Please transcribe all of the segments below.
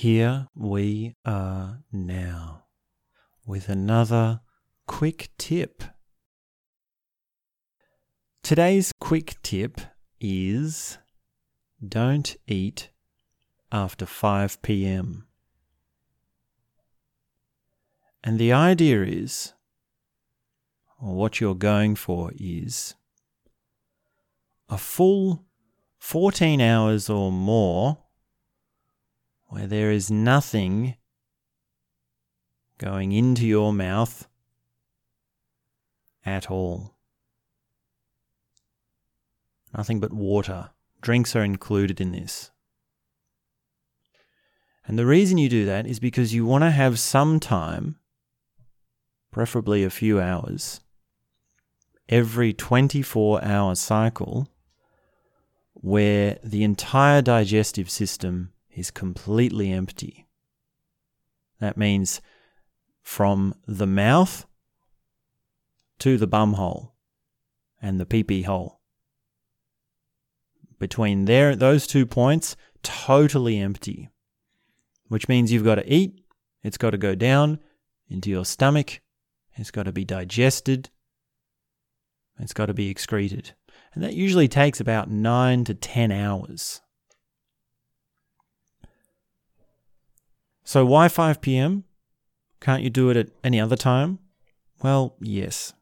Here we are now with another quick tip. Today's quick tip is don't eat after 5 p.m. And the idea is, or what you're going for is, a full 14 hours or more where there is nothing going into your mouth at all. Nothing but water. Drinks are included in this. And the reason you do that is because you want to have some time, preferably a few hours, every 24 hour cycle where the entire digestive system is completely empty. That means from the mouth to the bum hole and the pee pee hole. Between there, those two points, totally empty. Which means you've got to eat, it's got to go down into your stomach, it's got to be digested, it's got to be excreted. And that usually takes about 9 to 10 hours. So why 5 p.m.? Can't you do it at any other time? Well, yes.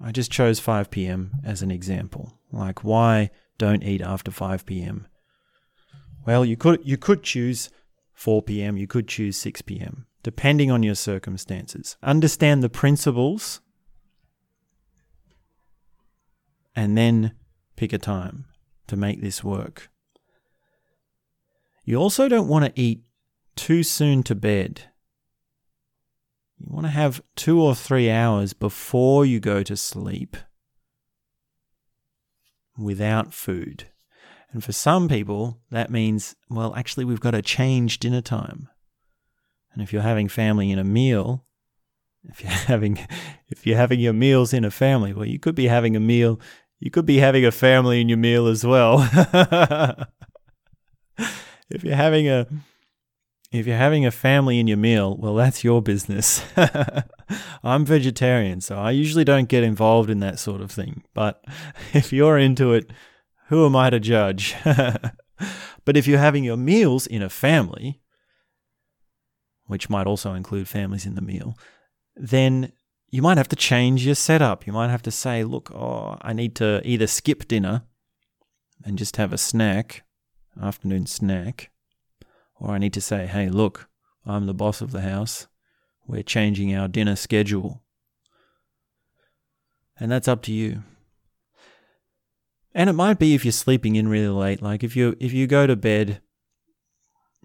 I just chose 5 p.m. as an example. Like why don't eat after 5 p.m.? Well, you could you could choose 4 p.m., you could choose 6 p.m., depending on your circumstances. Understand the principles and then pick a time to make this work. You also don't want to eat too soon to bed. You want to have two or three hours before you go to sleep without food. And for some people, that means, well, actually, we've got to change dinner time. And if you're having family in a meal, if you're having if you're having your meals in a family, well, you could be having a meal. You could be having a family in your meal as well. if you're having a if you're having a family in your meal, well, that's your business. I'm vegetarian, so I usually don't get involved in that sort of thing. But if you're into it, who am I to judge? but if you're having your meals in a family, which might also include families in the meal, then you might have to change your setup. You might have to say, look, oh, I need to either skip dinner and just have a snack, afternoon snack, or I need to say, hey, look, I'm the boss of the house. We're changing our dinner schedule. And that's up to you. And it might be if you're sleeping in really late, like if you if you go to bed,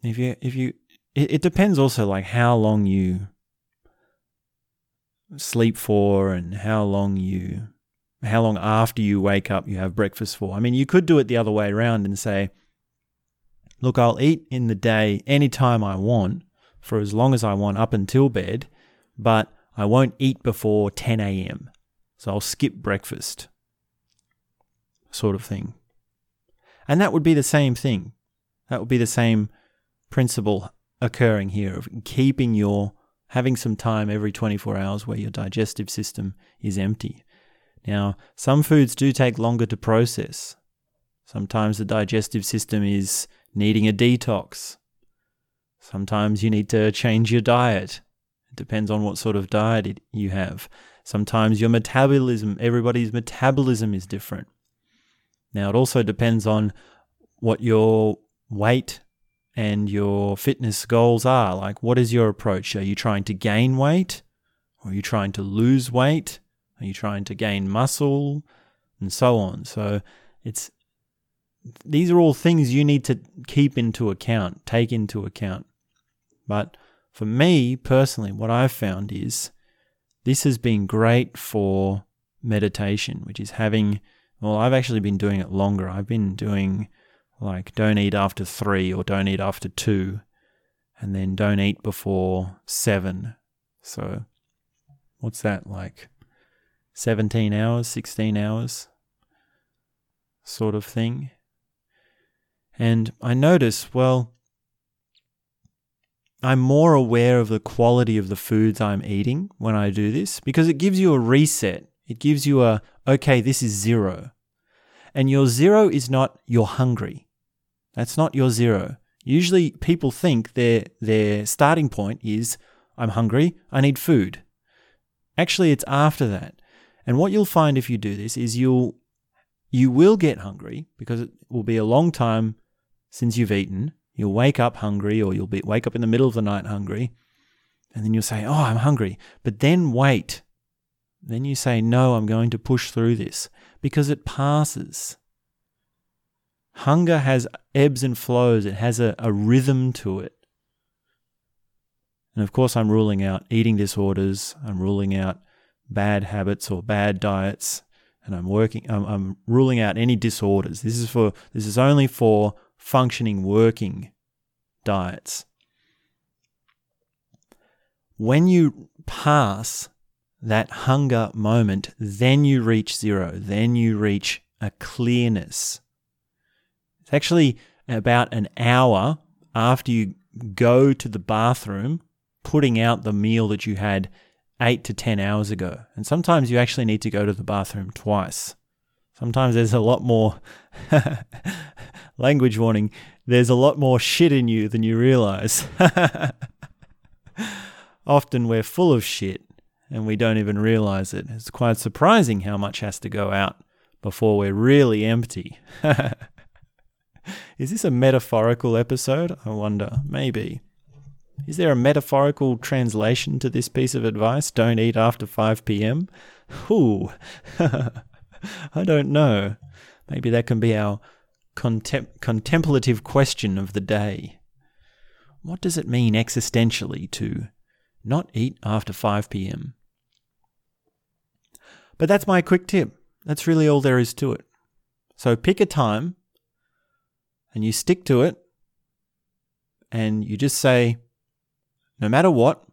if you if you it, it depends also like how long you sleep for and how long you how long after you wake up you have breakfast for. I mean, you could do it the other way around and say, Look, I'll eat in the day anytime I want for as long as I want up until bed, but I won't eat before 10 a.m. So I'll skip breakfast, sort of thing. And that would be the same thing. That would be the same principle occurring here of keeping your having some time every 24 hours where your digestive system is empty. Now, some foods do take longer to process. Sometimes the digestive system is needing a detox. Sometimes you need to change your diet. It depends on what sort of diet it, you have. Sometimes your metabolism, everybody's metabolism is different. Now, it also depends on what your weight and your fitness goals are. Like, what is your approach? Are you trying to gain weight? Or are you trying to lose weight? Are you trying to gain muscle? And so on. So, it's these are all things you need to keep into account, take into account. But for me personally, what I've found is this has been great for meditation, which is having, well, I've actually been doing it longer. I've been doing like don't eat after three or don't eat after two, and then don't eat before seven. So, what's that like? 17 hours, 16 hours, sort of thing. And I notice, well, I'm more aware of the quality of the foods I'm eating when I do this because it gives you a reset. It gives you a, okay, this is zero. And your zero is not you're hungry. That's not your zero. Usually people think their, their starting point is I'm hungry, I need food. Actually, it's after that. And what you'll find if you do this is you'll you will get hungry because it will be a long time since you've eaten. You'll wake up hungry or you'll be, wake up in the middle of the night hungry. And then you'll say, Oh, I'm hungry. But then wait. Then you say, No, I'm going to push through this because it passes. Hunger has ebbs and flows, it has a, a rhythm to it. And of course, I'm ruling out eating disorders, I'm ruling out bad habits or bad diets, and I'm working I'm, I'm ruling out any disorders. This is for this is only for functioning working diets. When you pass that hunger moment, then you reach zero, then you reach a clearness. It's actually about an hour after you go to the bathroom, putting out the meal that you had eight to 10 hours ago. And sometimes you actually need to go to the bathroom twice. Sometimes there's a lot more language warning. There's a lot more shit in you than you realize. Often we're full of shit and we don't even realize it. It's quite surprising how much has to go out before we're really empty. Is this a metaphorical episode? I wonder. Maybe. Is there a metaphorical translation to this piece of advice? Don't eat after 5 p.m.? Ooh. I don't know. Maybe that can be our contem- contemplative question of the day. What does it mean existentially to not eat after 5 p.m.? But that's my quick tip. That's really all there is to it. So pick a time and you stick to it and you just say, no matter what,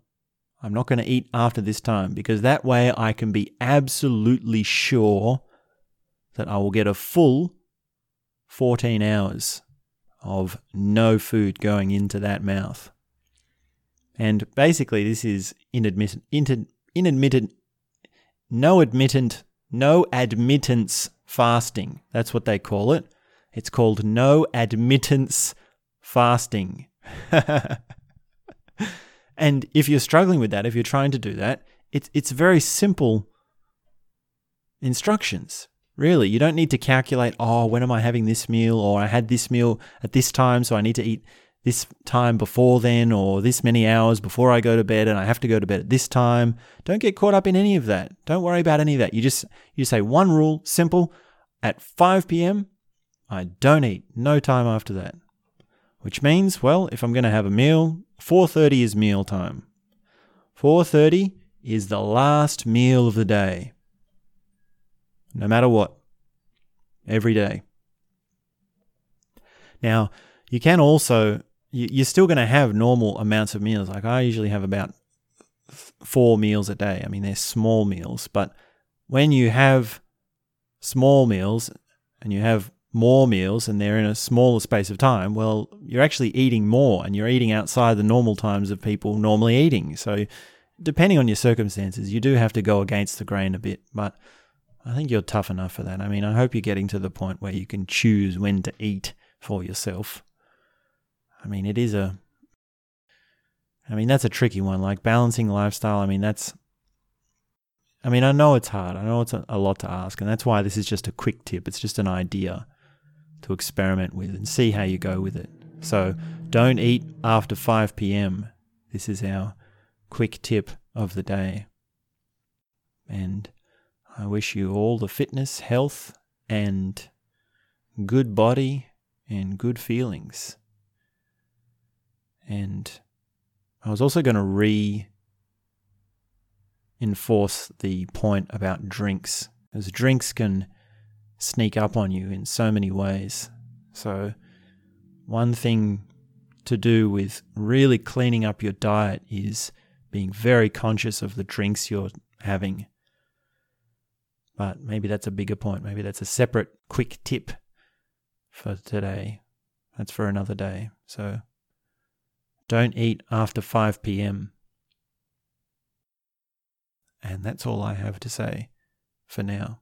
I'm not going to eat after this time because that way I can be absolutely sure that I will get a full 14 hours of no food going into that mouth. And basically, this is inadmitted, no admittant, no admittance fasting. That's what they call it. It's called no admittance fasting. and if you're struggling with that, if you're trying to do that, it's it's very simple instructions. Really, you don't need to calculate, oh, when am I having this meal? Or I had this meal at this time, so I need to eat this time before then, or this many hours before I go to bed, and I have to go to bed at this time. Don't get caught up in any of that. Don't worry about any of that. You just you say one rule, simple. At 5 p.m., I don't eat. No time after that. Which means, well, if I'm going to have a meal, 4:30 is meal time. 4:30 is the last meal of the day no matter what, every day. Now, you can also, you're still going to have normal amounts of meals. Like I usually have about four meals a day. I mean, they're small meals, but when you have small meals and you have more meals and they're in a smaller space of time, well, you're actually eating more and you're eating outside the normal times of people normally eating. So, depending on your circumstances, you do have to go against the grain a bit. But I think you're tough enough for that. I mean, I hope you're getting to the point where you can choose when to eat for yourself. I mean, it is a. I mean, that's a tricky one. Like balancing lifestyle, I mean, that's. I mean, I know it's hard. I know it's a, a lot to ask. And that's why this is just a quick tip. It's just an idea to experiment with and see how you go with it. So don't eat after 5 p.m. This is our quick tip of the day. And I wish you all the fitness, health, and good body and good feelings. And I was also going to reinforce the point about drinks, as drinks can sneak up on you in so many ways. So, one thing to do with really cleaning up your diet is being very conscious of the drinks you're having. But maybe that's a bigger point. Maybe that's a separate quick tip for today. That's for another day. So Don't eat after 5 p.m. And that's all I have to say for now.